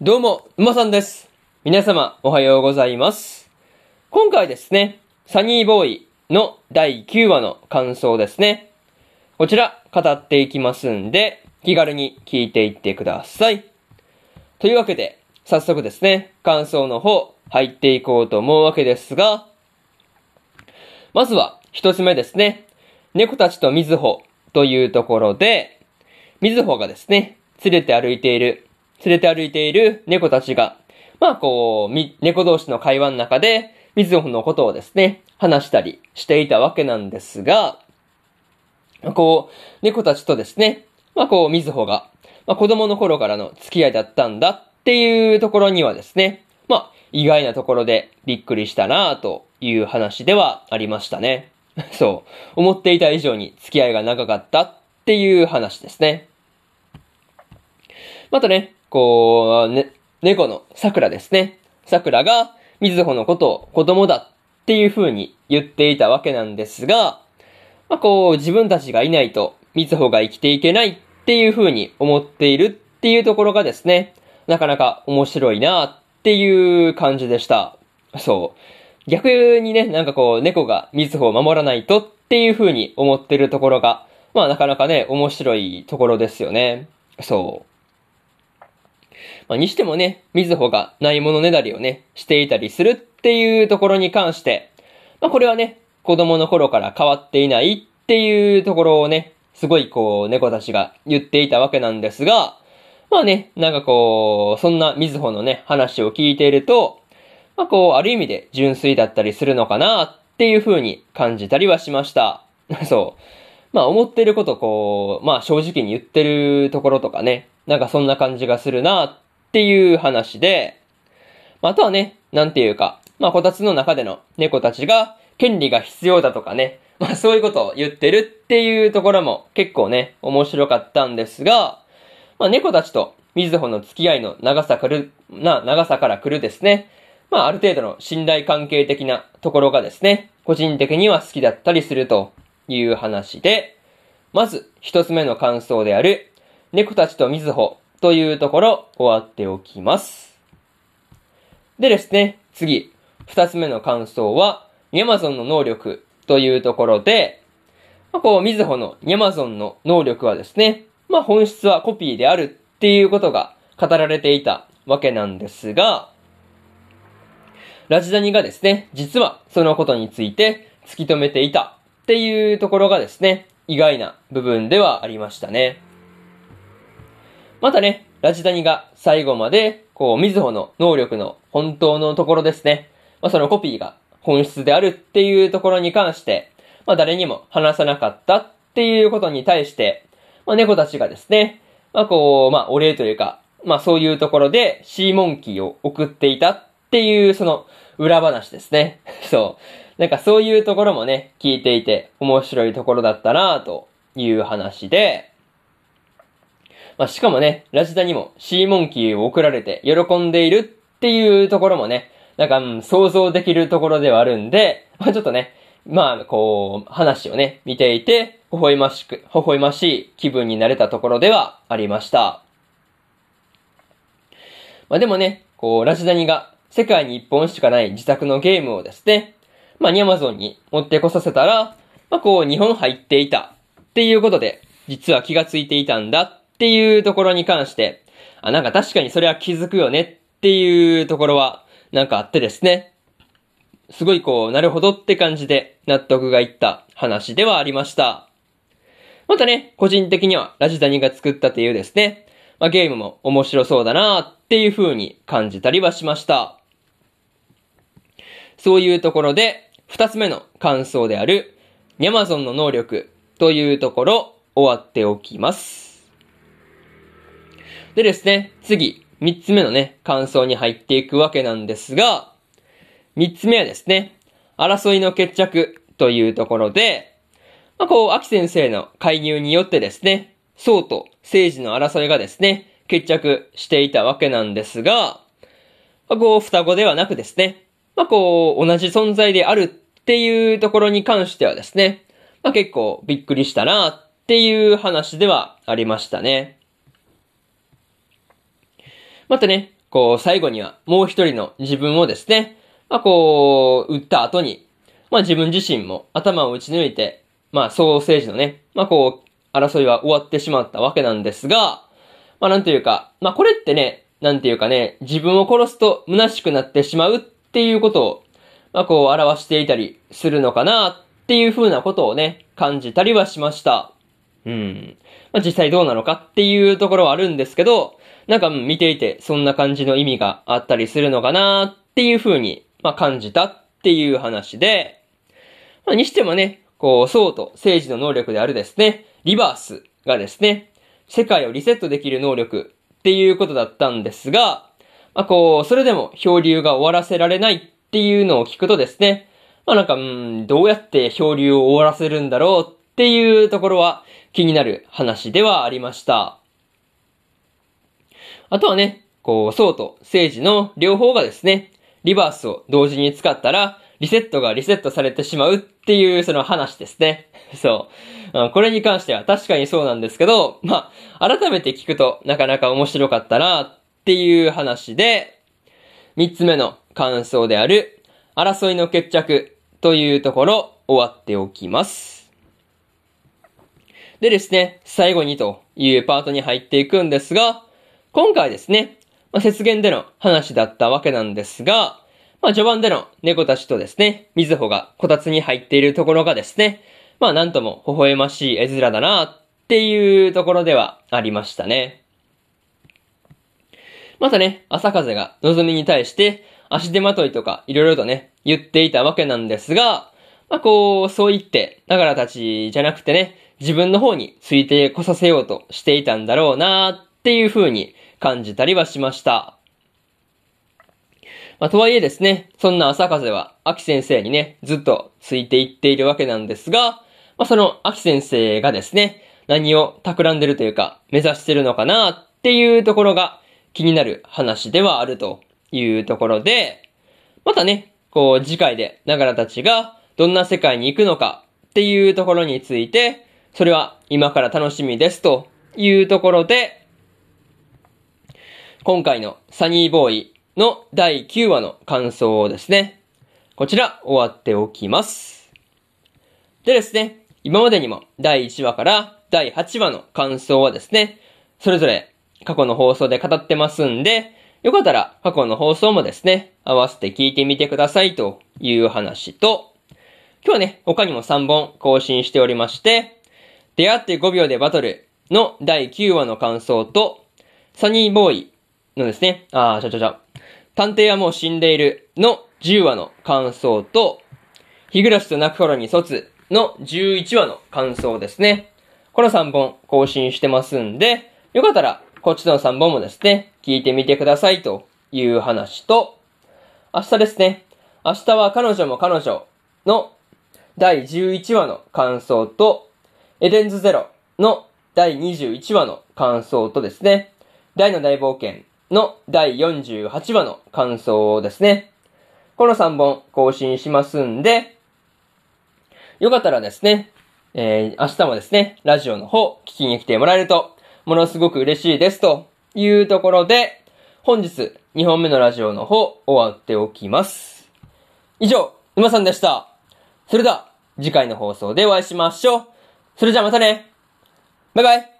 どうも、うまさんです。皆様、おはようございます。今回ですね、サニーボーイの第9話の感想ですね。こちら、語っていきますんで、気軽に聞いていってください。というわけで、早速ですね、感想の方、入っていこうと思うわけですが、まずは、一つ目ですね、猫たちとみずほというところで、みずほがですね、連れて歩いている連れて歩いている猫たちが、まあこう、猫同士の会話の中で、みずほのことをですね、話したりしていたわけなんですが、こう、猫たちとですね、まあこう、みずほが、まあ子供の頃からの付き合いだったんだっていうところにはですね、まあ意外なところでびっくりしたなぁという話ではありましたね。そう。思っていた以上に付き合いが長かったっていう話ですね。またね、こう、ね、猫の桜ですね。桜が、みずほのことを子供だっていう風に言っていたわけなんですが、まあ、こう、自分たちがいないと、みずほが生きていけないっていう風に思っているっていうところがですね、なかなか面白いなっていう感じでした。そう。逆にね、なんかこう、猫がみずほを守らないとっていう風に思ってるところが、まあなかなかね、面白いところですよね。そう。まあ、にしてもね、みずほがないものねだりをね、していたりするっていうところに関して、まあ、これはね、子供の頃から変わっていないっていうところをね、すごいこう、猫たちが言っていたわけなんですが、まあね、なんかこう、そんなみずほのね、話を聞いていると、まあこう、ある意味で純粋だったりするのかなっていう風に感じたりはしました。そう。まあ思ってることこう、まあ正直に言ってるところとかね、なんかそんな感じがするなっていう話で、まあ、あとはね、なんていうか、まあこたつの中での猫たちが権利が必要だとかね、まあそういうことを言ってるっていうところも結構ね、面白かったんですが、まあ猫たちとみずほの付き合いの長さからる、な、長さから来るですね、まあある程度の信頼関係的なところがですね、個人的には好きだったりするという話で、まず一つ目の感想である、猫たちとみずほというところ終わっておきます。でですね、次、二つ目の感想は、ニャマゾンの能力というところで、まあ、こう、みずほのニャマゾンの能力はですね、まあ本質はコピーであるっていうことが語られていたわけなんですが、ラジダニがですね、実はそのことについて突き止めていたっていうところがですね、意外な部分ではありましたね。またね、ラジダニが最後まで、こう、みずほの能力の本当のところですね。まあ、そのコピーが本質であるっていうところに関して、まあ、誰にも話さなかったっていうことに対して、まあ、猫たちがですね、まあ、こう、まあ、お礼というか、まあ、そういうところでシーモンキーを送っていたっていう、その、裏話ですね。そう。なんかそういうところもね、聞いていて面白いところだったなという話で、まあ、しかもね、ラジダにもシーモンキーを送られて喜んでいるっていうところもね、なんか、うん、想像できるところではあるんで、まあ、ちょっとね、まあ、こう、話をね、見ていて、微笑ましく、微笑ましい気分になれたところではありました。まあ、でもね、こう、ラジダニが世界に一本しかない自作のゲームをですね、まあ、ニャマゾンに持ってこさせたら、まあ、こう、日本入っていたっていうことで、実は気がついていたんだっていうところに関して、あ、なんか確かにそれは気づくよねっていうところは、なんかあってですね。すごいこう、なるほどって感じで納得がいった話ではありました。またね、個人的にはラジダニが作ったというですね、まあ、ゲームも面白そうだなっていう風に感じたりはしました。そういうところで、二つ目の感想である、ニャマゾンの能力というところ、終わっておきます。でですね、次、三つ目のね、感想に入っていくわけなんですが、三つ目はですね、争いの決着というところで、まあ、こう、秋先生の介入によってですね、宋と政治の争いがですね、決着していたわけなんですが、まあ、こう、双子ではなくですね、まあ、こう、同じ存在であるっていうところに関してはですね、まあ、結構びっくりしたなっていう話ではありましたね。またね、こう、最後にはもう一人の自分をですね、まあこう、撃った後に、まあ自分自身も頭を打ち抜いて、まあソーセージのね、まあこう、争いは終わってしまったわけなんですが、まあなんというか、まあこれってね、なんていうかね、自分を殺すと虚しくなってしまうっていうことを、まあこう表していたりするのかなっていう風なことをね、感じたりはしました。うん。まあ実際どうなのかっていうところはあるんですけど、なんか見ていてそんな感じの意味があったりするのかなっていう風に、まあ感じたっていう話で、まあにしてもね、こう、そうと政治の能力であるですね、リバースがですね、世界をリセットできる能力っていうことだったんですが、まあこう、それでも漂流が終わらせられないっていうのを聞くとですね、まあなんか、うん、どうやって漂流を終わらせるんだろうっていうところは気になる話ではありました。あとはね、こう、そうと政治の両方がですね、リバースを同時に使ったら、リセットがリセットされてしまうっていうその話ですね。そう。これに関しては確かにそうなんですけど、まあ、改めて聞くとなかなか面白かったなっていう話で、三つ目の感想である、争いの決着というところ終わっておきます。でですね、最後にというパートに入っていくんですが、今回ですね、まあ、節言での話だったわけなんですが、まあ、序盤での猫たちとですね、水穂がこたつに入っているところがですね、まあ、なんとも微笑ましい絵面だなっていうところではありましたね。またね、朝風が望みに対して足手まといとかいろいろとね、言っていたわけなんですが、まあ、こう、そう言って、ながらたちじゃなくてね、自分の方についてこさせようとしていたんだろうなっていう風に感じたりはしました。まあ、とはいえですね、そんな朝風は、秋先生にね、ずっとついていっているわけなんですが、まあ、その秋先生がですね、何を企んでるというか、目指してるのかなっていうところが気になる話ではあるというところで、またね、こう次回でながらたちがどんな世界に行くのかっていうところについて、それは今から楽しみですというところで、今回のサニーボーイの第9話の感想をですね、こちら終わっておきます。でですね、今までにも第1話から第8話の感想はですね、それぞれ過去の放送で語ってますんで、よかったら過去の放送もですね、合わせて聞いてみてくださいという話と、今日はね、他にも3本更新しておりまして、出会って5秒でバトルの第9話の感想と、サニーボーイのですね、あー、ちゃちゃちゃ、探偵はもう死んでいるの10話の感想と、日暮らしと泣く頃に卒の11話の感想ですね。この3本更新してますんで、よかったらこっちの3本もですね、聞いてみてくださいという話と、明日ですね、明日は彼女も彼女の第11話の感想と、エデンズゼロの第21話の感想とですね、大の大冒険の第48話の感想ですね。この3本更新しますんで、よかったらですね、えー、明日もですね、ラジオの方聞きに来てもらえると、ものすごく嬉しいですというところで、本日2本目のラジオの方終わっておきます。以上、沼さんでした。それでは、次回の放送でお会いしましょう。それじゃあまたね。バイバイ。